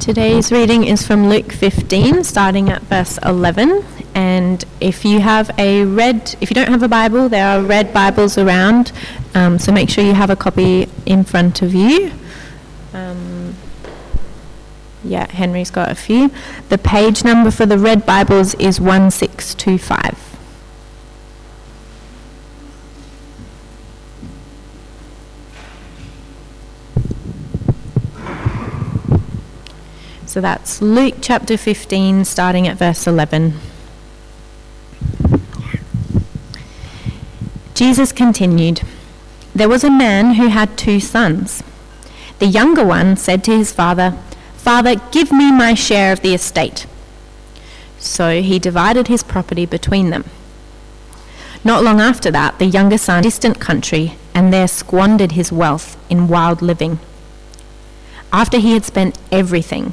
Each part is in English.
Today's reading is from Luke 15, starting at verse 11. And if you have a red, if you don't have a Bible, there are red Bibles around. Um, so make sure you have a copy in front of you. Um, yeah, Henry's got a few. The page number for the red Bibles is 1625. That's Luke chapter 15, starting at verse 11. Jesus continued There was a man who had two sons. The younger one said to his father, Father, give me my share of the estate. So he divided his property between them. Not long after that, the younger son distant country and there squandered his wealth in wild living. After he had spent everything,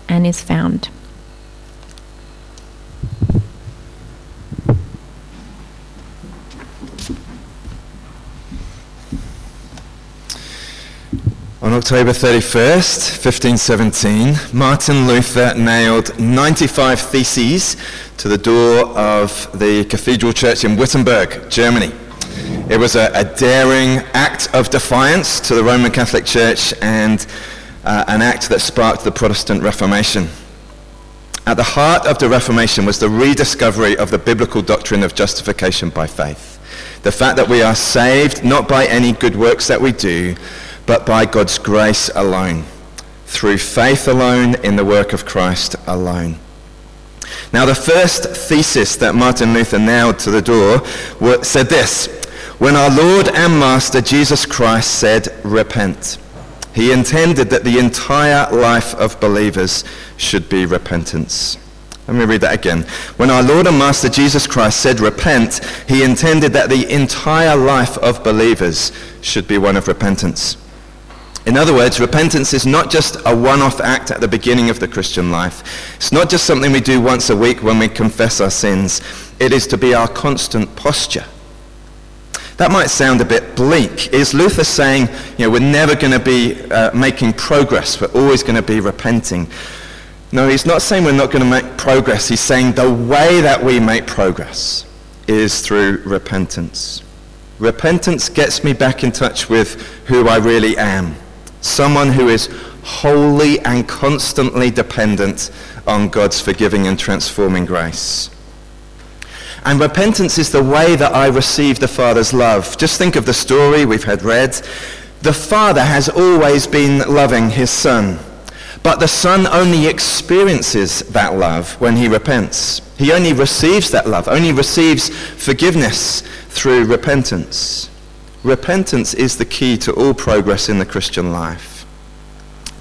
and is found. On October 31st, 1517, Martin Luther nailed 95 theses to the door of the Cathedral Church in Wittenberg, Germany. It was a, a daring act of defiance to the Roman Catholic Church and uh, an act that sparked the Protestant Reformation. At the heart of the Reformation was the rediscovery of the biblical doctrine of justification by faith. The fact that we are saved not by any good works that we do, but by God's grace alone, through faith alone in the work of Christ alone. Now, the first thesis that Martin Luther nailed to the door said this When our Lord and Master Jesus Christ said, Repent, he intended that the entire life of believers should be repentance. Let me read that again. When our Lord and Master Jesus Christ said, Repent, he intended that the entire life of believers should be one of repentance. In other words, repentance is not just a one-off act at the beginning of the Christian life. It's not just something we do once a week when we confess our sins. It is to be our constant posture. That might sound a bit bleak. Is Luther saying, you know, we're never going to be uh, making progress, we're always going to be repenting? No, he's not saying we're not going to make progress. He's saying the way that we make progress is through repentance. Repentance gets me back in touch with who I really am. Someone who is wholly and constantly dependent on God's forgiving and transforming grace. And repentance is the way that I receive the Father's love. Just think of the story we've had read. The Father has always been loving his Son. But the Son only experiences that love when he repents. He only receives that love, only receives forgiveness through repentance. Repentance is the key to all progress in the Christian life.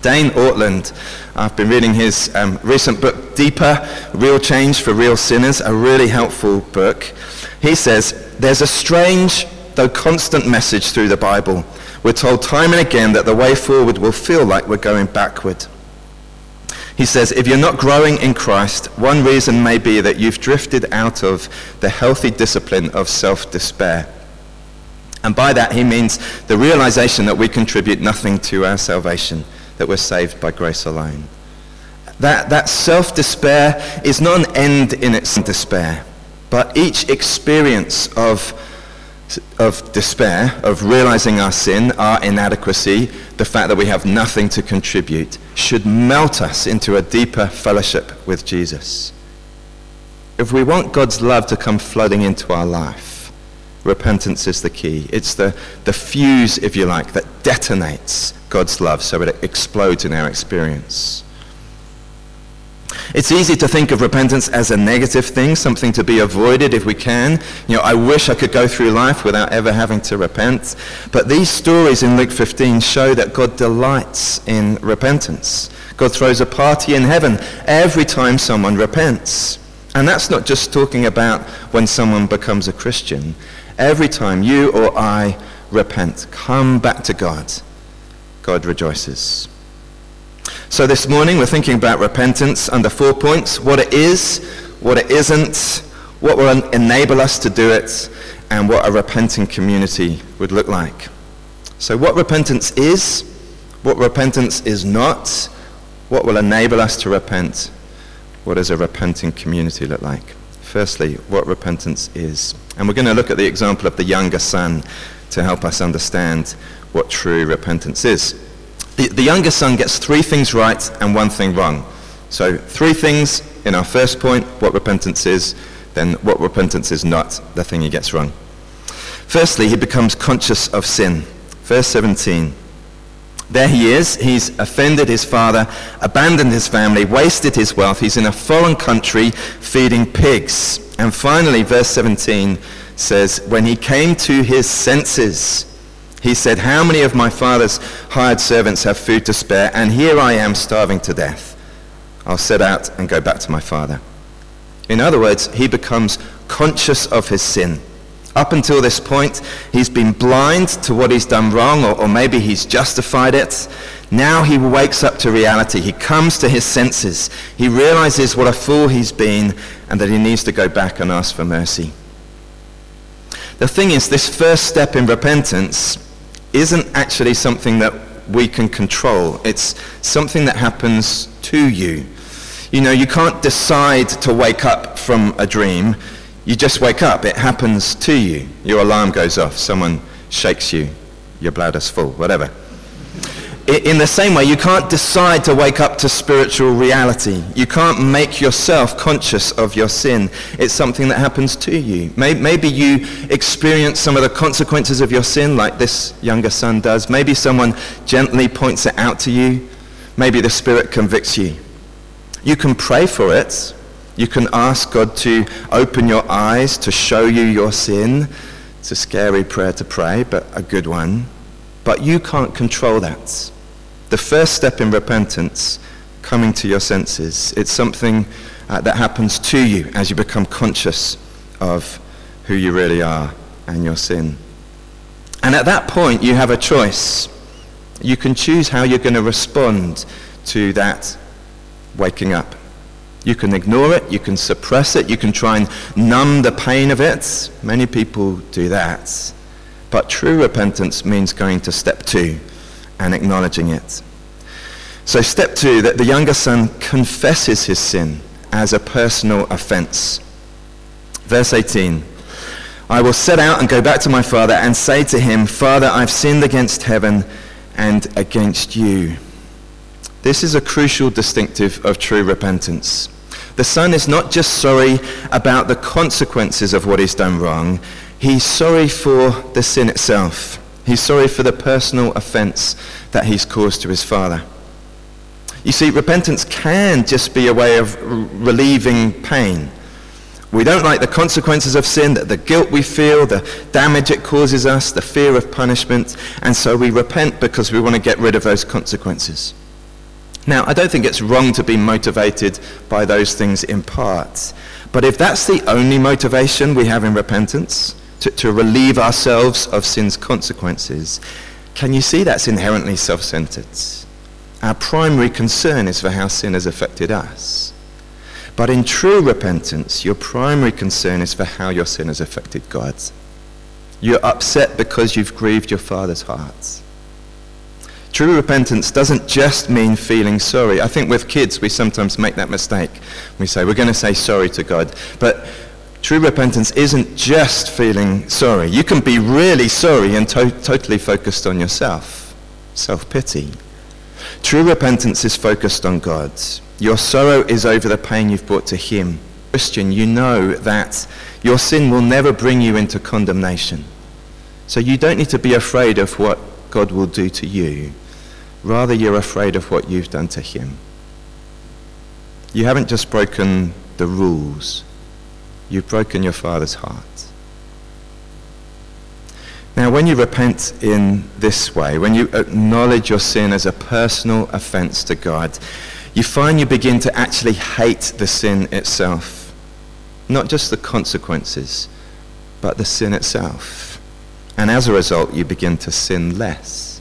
Dane Ortlund. I've been reading his um, recent book, Deeper, Real Change for Real Sinners, a really helpful book. He says, there's a strange, though constant message through the Bible. We're told time and again that the way forward will feel like we're going backward. He says, if you're not growing in Christ, one reason may be that you've drifted out of the healthy discipline of self-despair. And by that he means the realization that we contribute nothing to our salvation, that we're saved by grace alone. That, that self-despair is not an end in its despair, but each experience of of despair, of realizing our sin, our inadequacy, the fact that we have nothing to contribute, should melt us into a deeper fellowship with Jesus. If we want God's love to come flooding into our life, repentance is the key. It's the, the fuse, if you like, that detonates God's love so it explodes in our experience. It's easy to think of repentance as a negative thing, something to be avoided if we can. You know, I wish I could go through life without ever having to repent. But these stories in Luke 15 show that God delights in repentance. God throws a party in heaven every time someone repents. And that's not just talking about when someone becomes a Christian. Every time you or I repent, come back to God, God rejoices. So this morning we're thinking about repentance under four points. What it is, what it isn't, what will enable us to do it, and what a repenting community would look like. So what repentance is, what repentance is not, what will enable us to repent, what does a repenting community look like? Firstly, what repentance is. And we're going to look at the example of the younger son to help us understand what true repentance is. The, the younger son gets three things right and one thing wrong. So three things in our first point, what repentance is, then what repentance is not, the thing he gets wrong. Firstly, he becomes conscious of sin. Verse 17. There he is. He's offended his father, abandoned his family, wasted his wealth. He's in a foreign country feeding pigs. And finally, verse 17 says, when he came to his senses, he said, How many of my father's hired servants have food to spare, and here I am starving to death? I'll set out and go back to my father. In other words, he becomes conscious of his sin. Up until this point, he's been blind to what he's done wrong, or, or, maybe he's justified it. Now he wakes up to reality. He comes to his senses. He realizes what a fool he's been and that he needs to go back and ask for mercy. The thing is, this first step in repentance isn't actually something that we can control. It's something that happens to you. You know, you can't decide to wake up from a dream. You just wake up. It happens to you. Your alarm goes off. Someone shakes you. Your bladder's full. Whatever in the same way, you can't decide to wake up to spiritual reality. You can't make yourself conscious of your sin. It's something that happens to you. Maybe you experience some of the consequences of your sin like this younger son does. Maybe someone gently points it out to you. Maybe the Spirit convicts you. You can pray for it. You can ask God to open your eyes to show you your sin. It's a scary prayer to pray, but a good one. But you can't control that. The first step in repentance, coming to your senses, it's something uh, that happens to you as you become conscious of who you really are and your sin. And at that point, you have a choice. You can choose how you're going to respond to that waking up. You can ignore it, you can suppress it, you can try and numb the pain of it. Many people do that. But true repentance means going to step two, and acknowledging it. So step two, that the younger son confesses his sin as a personal offense. Verse 18. I will set out and go back to my father and say to him, Father, I've sinned against heaven and against you. This is a crucial distinctive of true repentance. The son is not just sorry about the consequences of what he's done wrong, he's sorry for the sin itself. He's sorry for the personal offense that he's caused to his father. You see, repentance can just be a way of relieving pain. We don't like the consequences of sin, the guilt we feel, the damage it causes us, the fear of punishment, and so we repent because we want to get rid of those consequences. Now, I don't think it's wrong to be motivated by those things in part, but if that's the only motivation we have in repentance, to, to relieve ourselves of sin's consequences, can you see that's inherently self-centered? Our primary concern is for how sin has affected us. But in true repentance, your primary concern is for how your sin has affected God. You're upset because you've grieved your Father's heart. True repentance doesn't just mean feeling sorry. I think with kids, we sometimes make that mistake. We say, we're going to say sorry to God. But true repentance isn't just feeling sorry. You can be really sorry and to- totally focused on yourself. Self-pity. True repentance is focused on God. Your sorrow is over the pain you've brought to him. Christian, you know that your sin will never bring you into condemnation. So you don't need to be afraid of what God will do to you. Rather, you're afraid of what you've done to him. You haven't just broken the rules. You've broken your father's heart. Now, when you repent in this way, when you acknowledge your sin as a personal offense to God, you find you begin to actually hate the sin itself. Not just the consequences, but the sin itself. And as a result, you begin to sin less.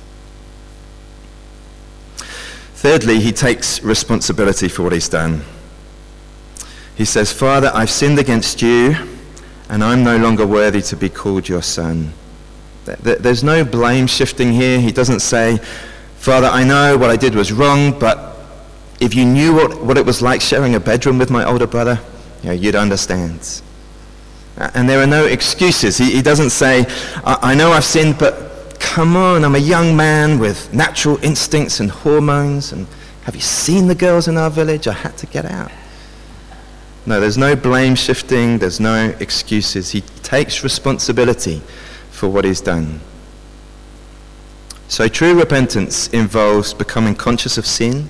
Thirdly, he takes responsibility for what he's done. He says, Father, I've sinned against you, and I'm no longer worthy to be called your son. There's no blame shifting here. He doesn't say, Father, I know what I did was wrong, but if you knew what, what it was like sharing a bedroom with my older brother, you know, you'd understand. And there are no excuses. He, he doesn't say, I, I know I've sinned, but come on, I'm a young man with natural instincts and hormones. And have you seen the girls in our village? I had to get out. No, there's no blame shifting. There's no excuses. He takes responsibility for what he's done. So true repentance involves becoming conscious of sin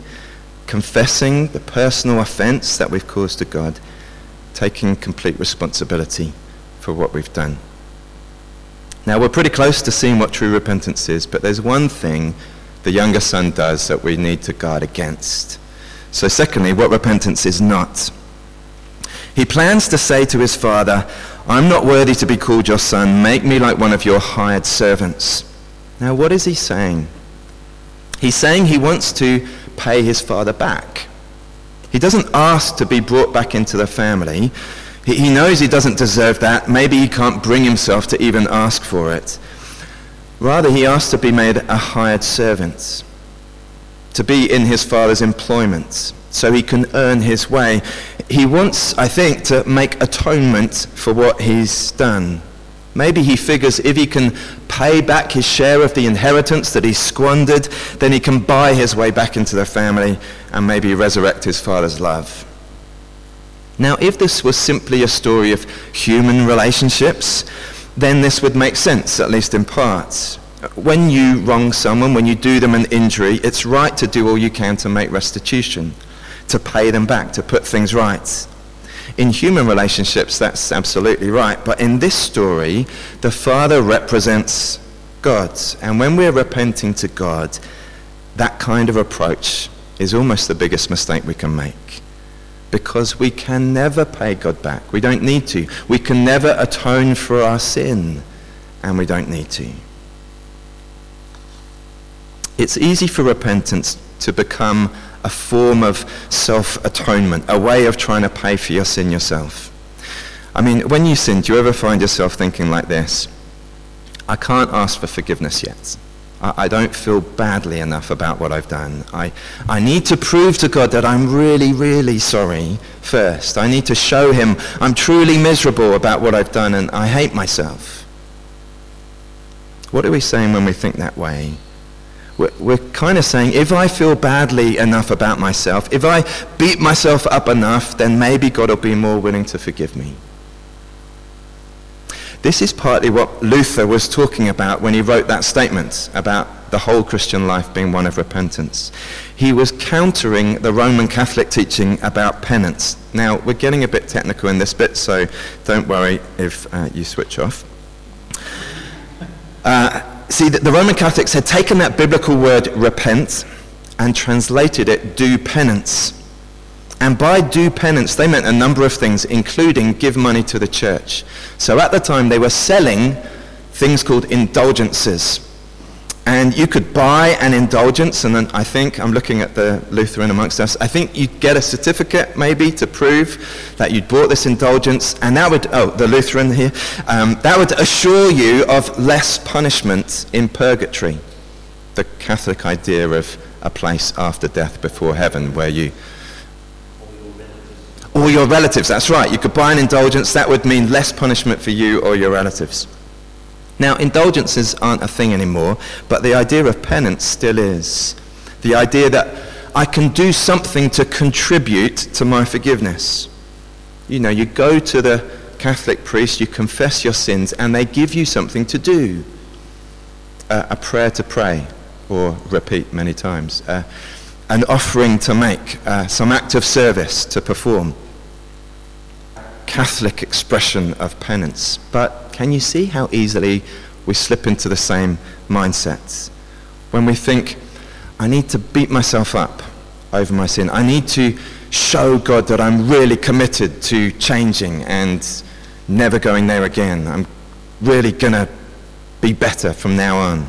confessing the personal offense that we've caused to God, taking complete responsibility for what we've done. Now, we're pretty close to seeing what true repentance is, but there's one thing the younger son does that we need to guard against. So, secondly, what repentance is not. He plans to say to his father, I'm not worthy to be called your son. Make me like one of your hired servants. Now, what is he saying? He's saying he wants to pay his father back. He doesn't ask to be brought back into the family. He, he knows he doesn't deserve that. Maybe he can't bring himself to even ask for it. Rather, he asks to be made a hired servant, to be in his father's employment, so he can earn his way. He wants, I think, to make atonement for what he's done. Maybe he figures if he can pay back his share of the inheritance that he squandered, then he can buy his way back into the family and maybe resurrect his father's love. Now, if this was simply a story of human relationships, then this would make sense, at least in parts. When you wrong someone, when you do them an injury, it's right to do all you can to make restitution, to pay them back, to put things right. In human relationships, that's absolutely right. But in this story, the Father represents God. And when we're repenting to God, that kind of approach is almost the biggest mistake we can make. Because we can never pay God back. We don't need to. We can never atone for our sin. And we don't need to. It's easy for repentance to become a form of self-atonement, a way of trying to pay for your sin yourself. I mean, when you sin, do you ever find yourself thinking like this? I can't ask for forgiveness yet. I, I don't feel badly enough about what I've done. I, I need to prove to God that I'm really, really sorry first. I need to show him I'm truly miserable about what I've done and I hate myself. What are we saying when we think that way? We're, we're kind of saying if I feel badly enough about myself, if I beat myself up enough, then maybe God will be more willing to forgive me. This is partly what Luther was talking about when he wrote that statement about the whole Christian life being one of repentance. He was countering the Roman Catholic teaching about penance. Now, we're getting a bit technical in this bit, so don't worry if uh, you switch off. Uh, see, that the Roman Catholics had taken that biblical word repent and translated it do penance. And by do penance, they meant a number of things, including give money to the church. So at the time, they were selling things called indulgences. And you could buy an indulgence, and then I think, I'm looking at the Lutheran amongst us, I think you'd get a certificate maybe to prove that you'd bought this indulgence, and that would, oh, the Lutheran here, um, that would assure you of less punishment in purgatory. The Catholic idea of a place after death before heaven where you or your relatives. That's right. You could buy an indulgence. That would mean less punishment for you or your relatives. Now, indulgences aren't a thing anymore, but the idea of penance still is. The idea that I can do something to contribute to my forgiveness. You know, you go to the Catholic priest, you confess your sins, and they give you something to do. A prayer to pray, or repeat many times. Uh, an offering to make, uh, some act of service to perform. Catholic expression of penance. But can you see how easily we slip into the same mindsets? When we think, I need to beat myself up over my sin. I need to show God that I'm really committed to changing and never going there again. I'm really going to be better from now on.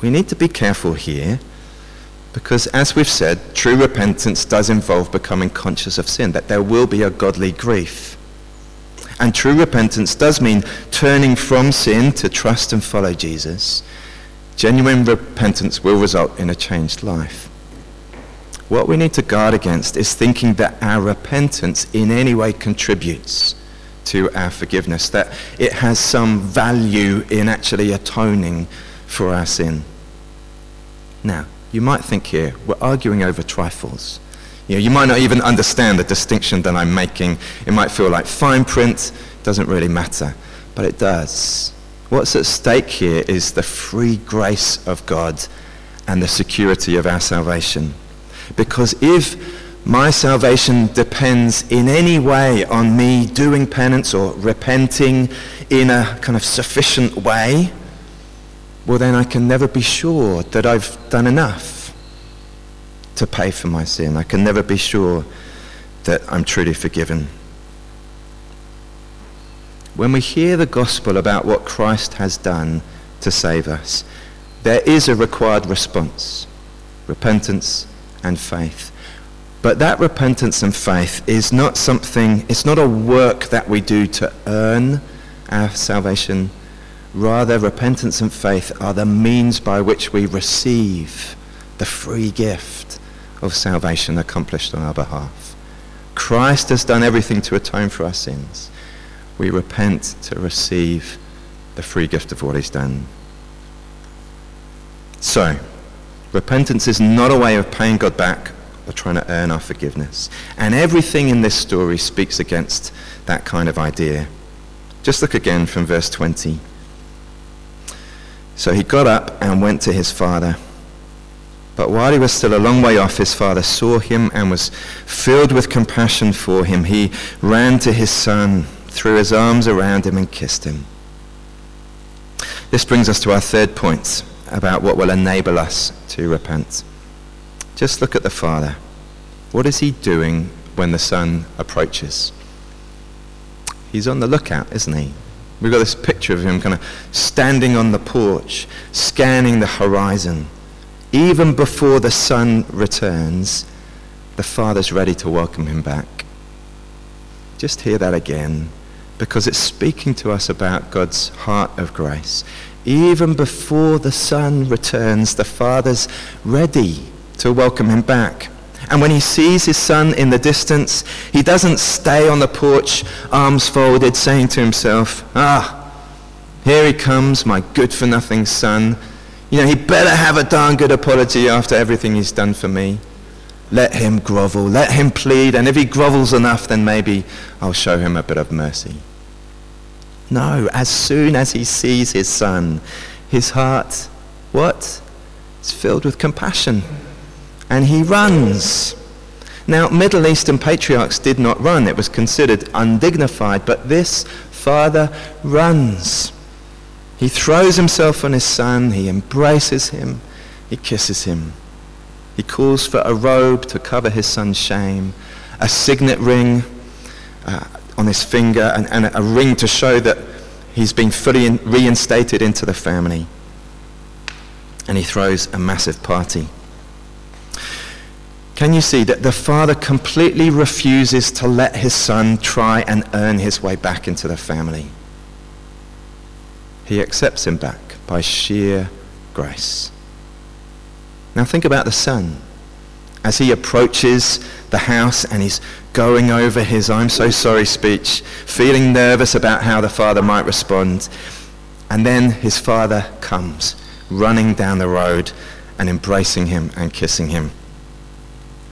We need to be careful here because, as we've said, true repentance does involve becoming conscious of sin, that there will be a godly grief. And true repentance does mean turning from sin to trust and follow Jesus. Genuine repentance will result in a changed life. What we need to guard against is thinking that our repentance in any way contributes to our forgiveness, that it has some value in actually atoning for our sin. Now, you might think here, we're arguing over trifles. You, know, you might not even understand the distinction that I'm making. It might feel like fine print, doesn't really matter. But it does. What's at stake here is the free grace of God and the security of our salvation. Because if my salvation depends in any way on me doing penance or repenting in a kind of sufficient way, well, then I can never be sure that I've done enough to pay for my sin. I can never be sure that I'm truly forgiven. When we hear the gospel about what Christ has done to save us, there is a required response repentance and faith. But that repentance and faith is not something, it's not a work that we do to earn our salvation Rather, repentance and faith are the means by which we receive the free gift of salvation accomplished on our behalf. Christ has done everything to atone for our sins. We repent to receive the free gift of what he's done. So, repentance is not a way of paying God back or trying to earn our forgiveness. And everything in this story speaks against that kind of idea. Just look again from verse 20. So he got up and went to his father. But while he was still a long way off, his father saw him and was filled with compassion for him. He ran to his son, threw his arms around him, and kissed him. This brings us to our third point about what will enable us to repent. Just look at the father. What is he doing when the son approaches? He's on the lookout, isn't he? We've got this picture of him kind of standing on the porch, scanning the horizon. Even before the son returns, the father's ready to welcome him back. Just hear that again, because it's speaking to us about God's heart of grace. Even before the son returns, the father's ready to welcome him back. And when he sees his son in the distance, he doesn't stay on the porch, arms folded, saying to himself, Ah, here he comes, my good for nothing son. You know, he better have a darn good apology after everything he's done for me. Let him grovel, let him plead, and if he grovels enough, then maybe I'll show him a bit of mercy. No, as soon as he sees his son, his heart, what? It's filled with compassion. And he runs. Now, Middle Eastern patriarchs did not run. It was considered undignified. But this father runs. He throws himself on his son. He embraces him. He kisses him. He calls for a robe to cover his son's shame, a signet ring uh, on his finger, and, and, a ring to show that he's been fully in, reinstated into the family. And he throws a massive party. Can you see that the father completely refuses to let his son try and earn his way back into the family? He accepts him back by sheer grace. Now think about the son. As he approaches the house and he's going over his I'm so sorry speech, feeling nervous about how the father might respond. And then his father comes running down the road and embracing him and kissing him.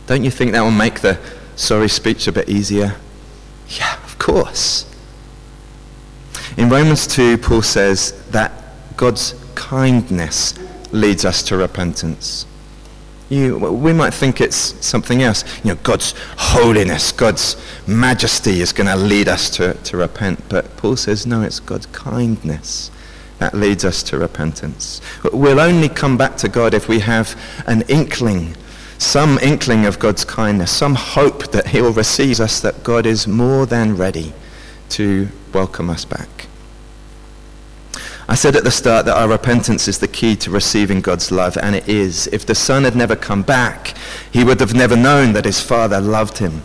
Don't you think that will make the sorry speech a bit easier? Yeah, of course. In Romans 2, Paul says that God's kindness leads us to repentance. You, we might think it's something else. You know, God's holiness, God's majesty is going to lead us to, to repent. But Paul says, no, it's God's kindness that leads us to repentance. We'll only come back to God if we have an inkling, some inkling of God's kindness, some hope that he'll receive us, that God is more than ready to welcome us back. I said at the start that our repentance is the key to receiving God's love, and it is. If the Son had never come back, he would have never known that his Father loved him.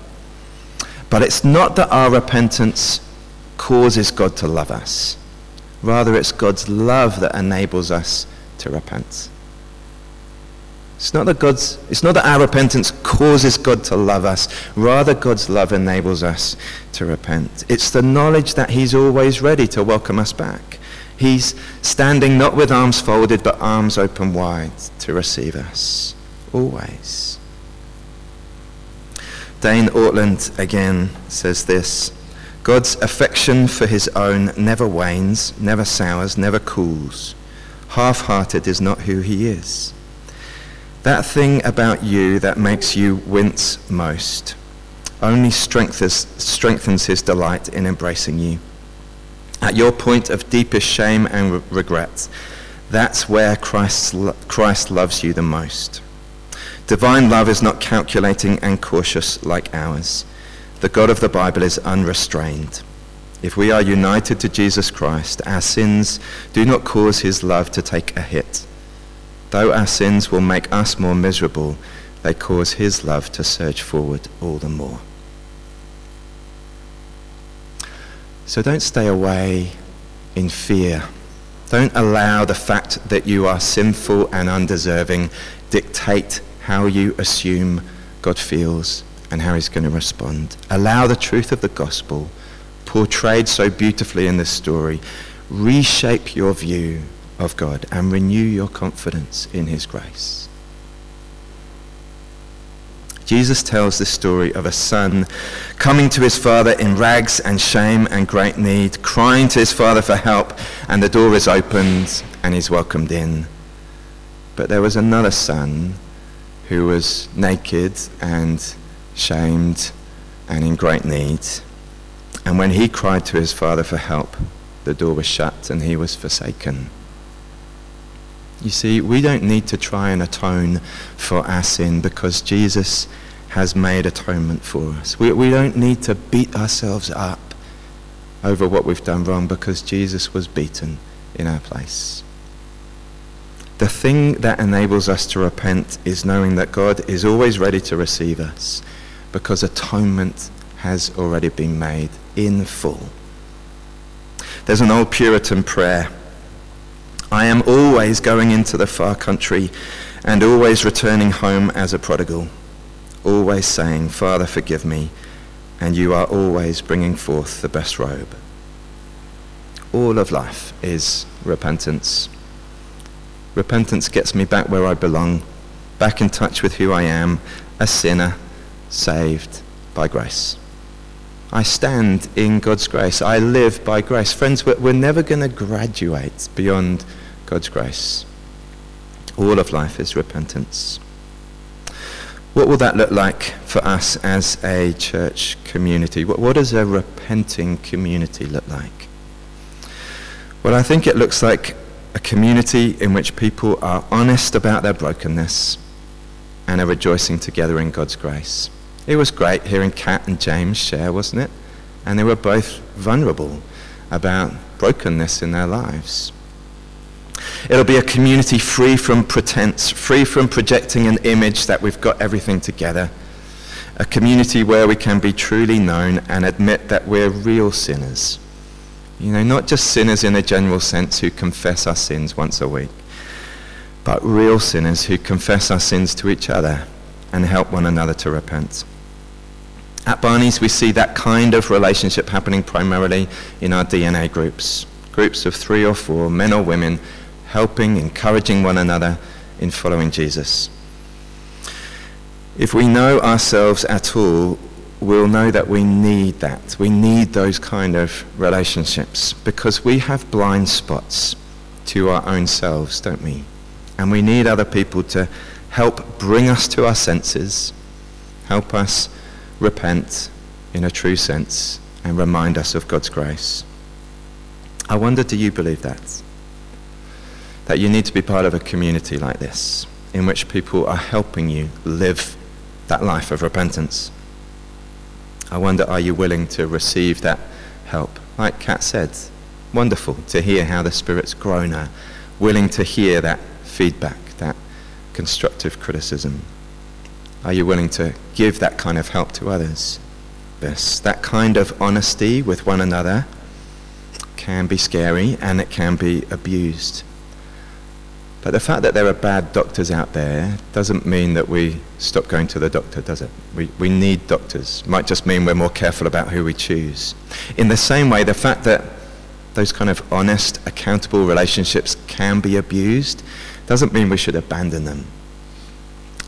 But it's not that our repentance causes God to love us. Rather, it's God's love that enables us to repent. It's not that God's, it's not that our repentance causes God to love us. Rather, God's love enables us to repent. It's the knowledge that he's always ready to welcome us back. He's standing not with arms folded, but arms open wide to receive us. Always. Dane Ortlund again says this God's affection for his own never wanes, never sours, never cools. Half hearted is not who he is. That thing about you that makes you wince most only strengthens, strengthens his delight in embracing you at your point of deepest shame and re- regret, that's where lo- Christ loves you the most. Divine love is not calculating and cautious like ours. The God of the Bible is unrestrained. If we are united to Jesus Christ, our sins do not cause his love to take a hit. Though our sins will make us more miserable, they cause his love to surge forward all the more. So don't stay away in fear. Don't allow the fact that you are sinful and undeserving dictate how you assume God feels and how he's going to respond. Allow the truth of the gospel, portrayed so beautifully in this story, reshape your view of God and renew your confidence in his grace. Jesus tells the story of a son coming to his father in rags and shame and great need, crying to his father for help, and the door is opened and he's welcomed in. But there was another son who was naked and shamed and in great need. And when he cried to his father for help, the door was shut and he was forsaken. You see, we don't need to try and atone for our sin because Jesus has made atonement for us. We, we don't need to beat ourselves up over what we've done wrong because Jesus was beaten in our place. The thing that enables us to repent is knowing that God is always ready to receive us because atonement has already been made in full. There's an old Puritan prayer I am always going into the far country and always returning home as a prodigal, always saying, Father, forgive me, and you are always bringing forth the best robe. All of life is repentance. Repentance gets me back where I belong, back in touch with who I am, a sinner, saved by grace. I stand in God's grace. I live by grace. Friends, we're never going to graduate beyond God's grace. All of life is repentance. What will that look like for us as a church community? What, what does a repenting community look like? Well, I think it looks like a community in which people are honest about their brokenness and are rejoicing together in God's grace. It was great hearing Kat and James share, wasn't it? And they were both vulnerable about brokenness in their lives. It'll be a community free from pretense, free from projecting an image that we've got everything together. A community where we can be truly known and admit that we're real sinners. You know, not just sinners in a general sense who confess our sins once a week, but real sinners who confess our sins to each other and help one another to repent. At Barney's, we see that kind of relationship happening primarily in our DNA groups. Groups of three or four, men or women, helping, encouraging one another in following Jesus. If we know ourselves at all, we'll know that we need that. We need those kind of relationships because we have blind spots to our own selves, don't we? And we need other people to help bring us to our senses, help us repent in a true sense, and remind us of God's grace. I wonder, do you believe that? That you need to be part of a community like this, in which people are helping you live that life of repentance. I wonder, are you willing to receive that help? Like Kat said, wonderful to hear how the Spirit's grown her, willing to hear that feedback, that constructive criticism. Are you willing to give that kind of help to others? Yes, that kind of honesty with one another can be scary and it can be abused. But the fact that there are bad doctors out there doesn't mean that we stop going to the doctor, does it? We, we need doctors. It might just mean we're more careful about who we choose. In the same way, the fact that those kind of honest, accountable relationships can be abused doesn't mean we should abandon them.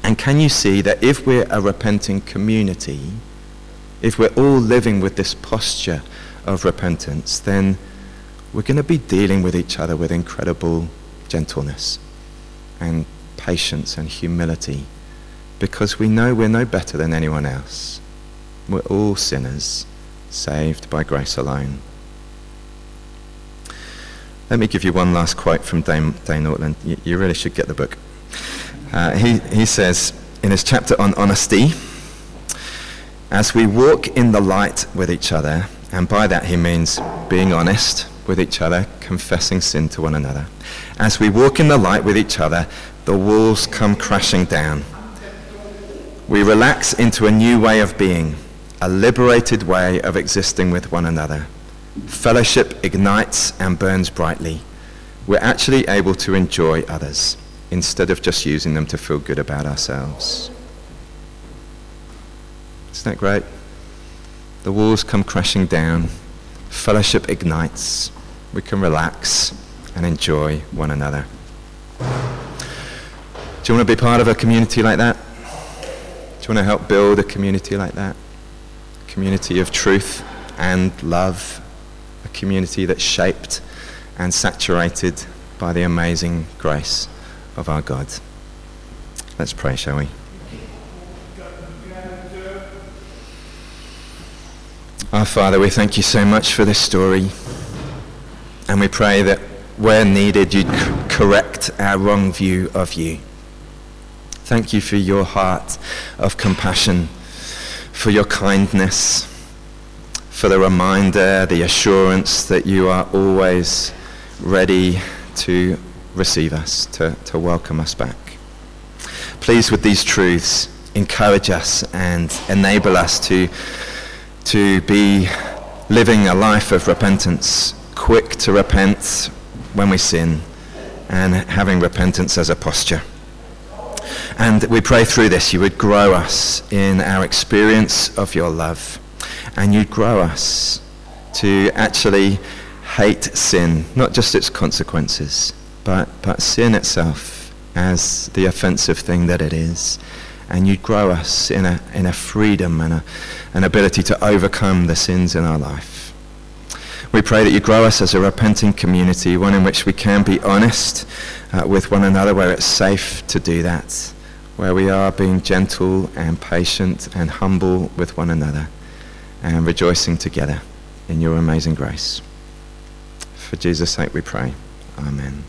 And can you see that if we're a repenting community, if we're all living with this posture of repentance, then we're going to be dealing with each other with incredible gentleness and patience and humility because we know we're no better than anyone else. We're all sinners, saved by grace alone. Let me give you one last quote from Dane, Dane Ortlund. You, you, really should get the book. Uh, he, he says in his chapter on honesty, as we walk in the light with each other, and by that he means being honest with each other, confessing sin to one another. As we walk in the light with each other, the walls come crashing down. We relax into a new way of being, a liberated way of existing with one another. Fellowship ignites and burns brightly. We're actually able to enjoy others instead of just using them to feel good about ourselves. Isn't that great? The walls come crashing down. Fellowship ignites. We can relax and enjoy one another. Do you want to be part of a community like that? Do you want to help build a community like that? A community of truth and love. A community that's shaped and saturated by the amazing grace of our God. Let's pray, shall we? Our Father, we thank you so much for this story. And we pray that where needed, you'd correct our wrong view of you. Thank you for your heart of compassion, for your kindness, for the reminder, the assurance that you are always ready to receive us, to, to welcome us back. Please, with these truths, encourage us and enable us to, to be living a life of repentance, quick to repent when we sin, and having repentance as a posture. And we pray through this you would grow us in our experience of your love, and you'd grow us to actually hate sin, not just its consequences, but, but sin itself as the offensive thing that it is. And you'd grow us in a, in a freedom and a, an ability to overcome the sins in our life. We pray that you grow us as a repenting community, one in which we can be honest uh, with one another, where it's safe to do that, where we are being gentle and patient and humble with one another, and rejoicing together in your amazing grace. For Jesus' sake we pray. Amen.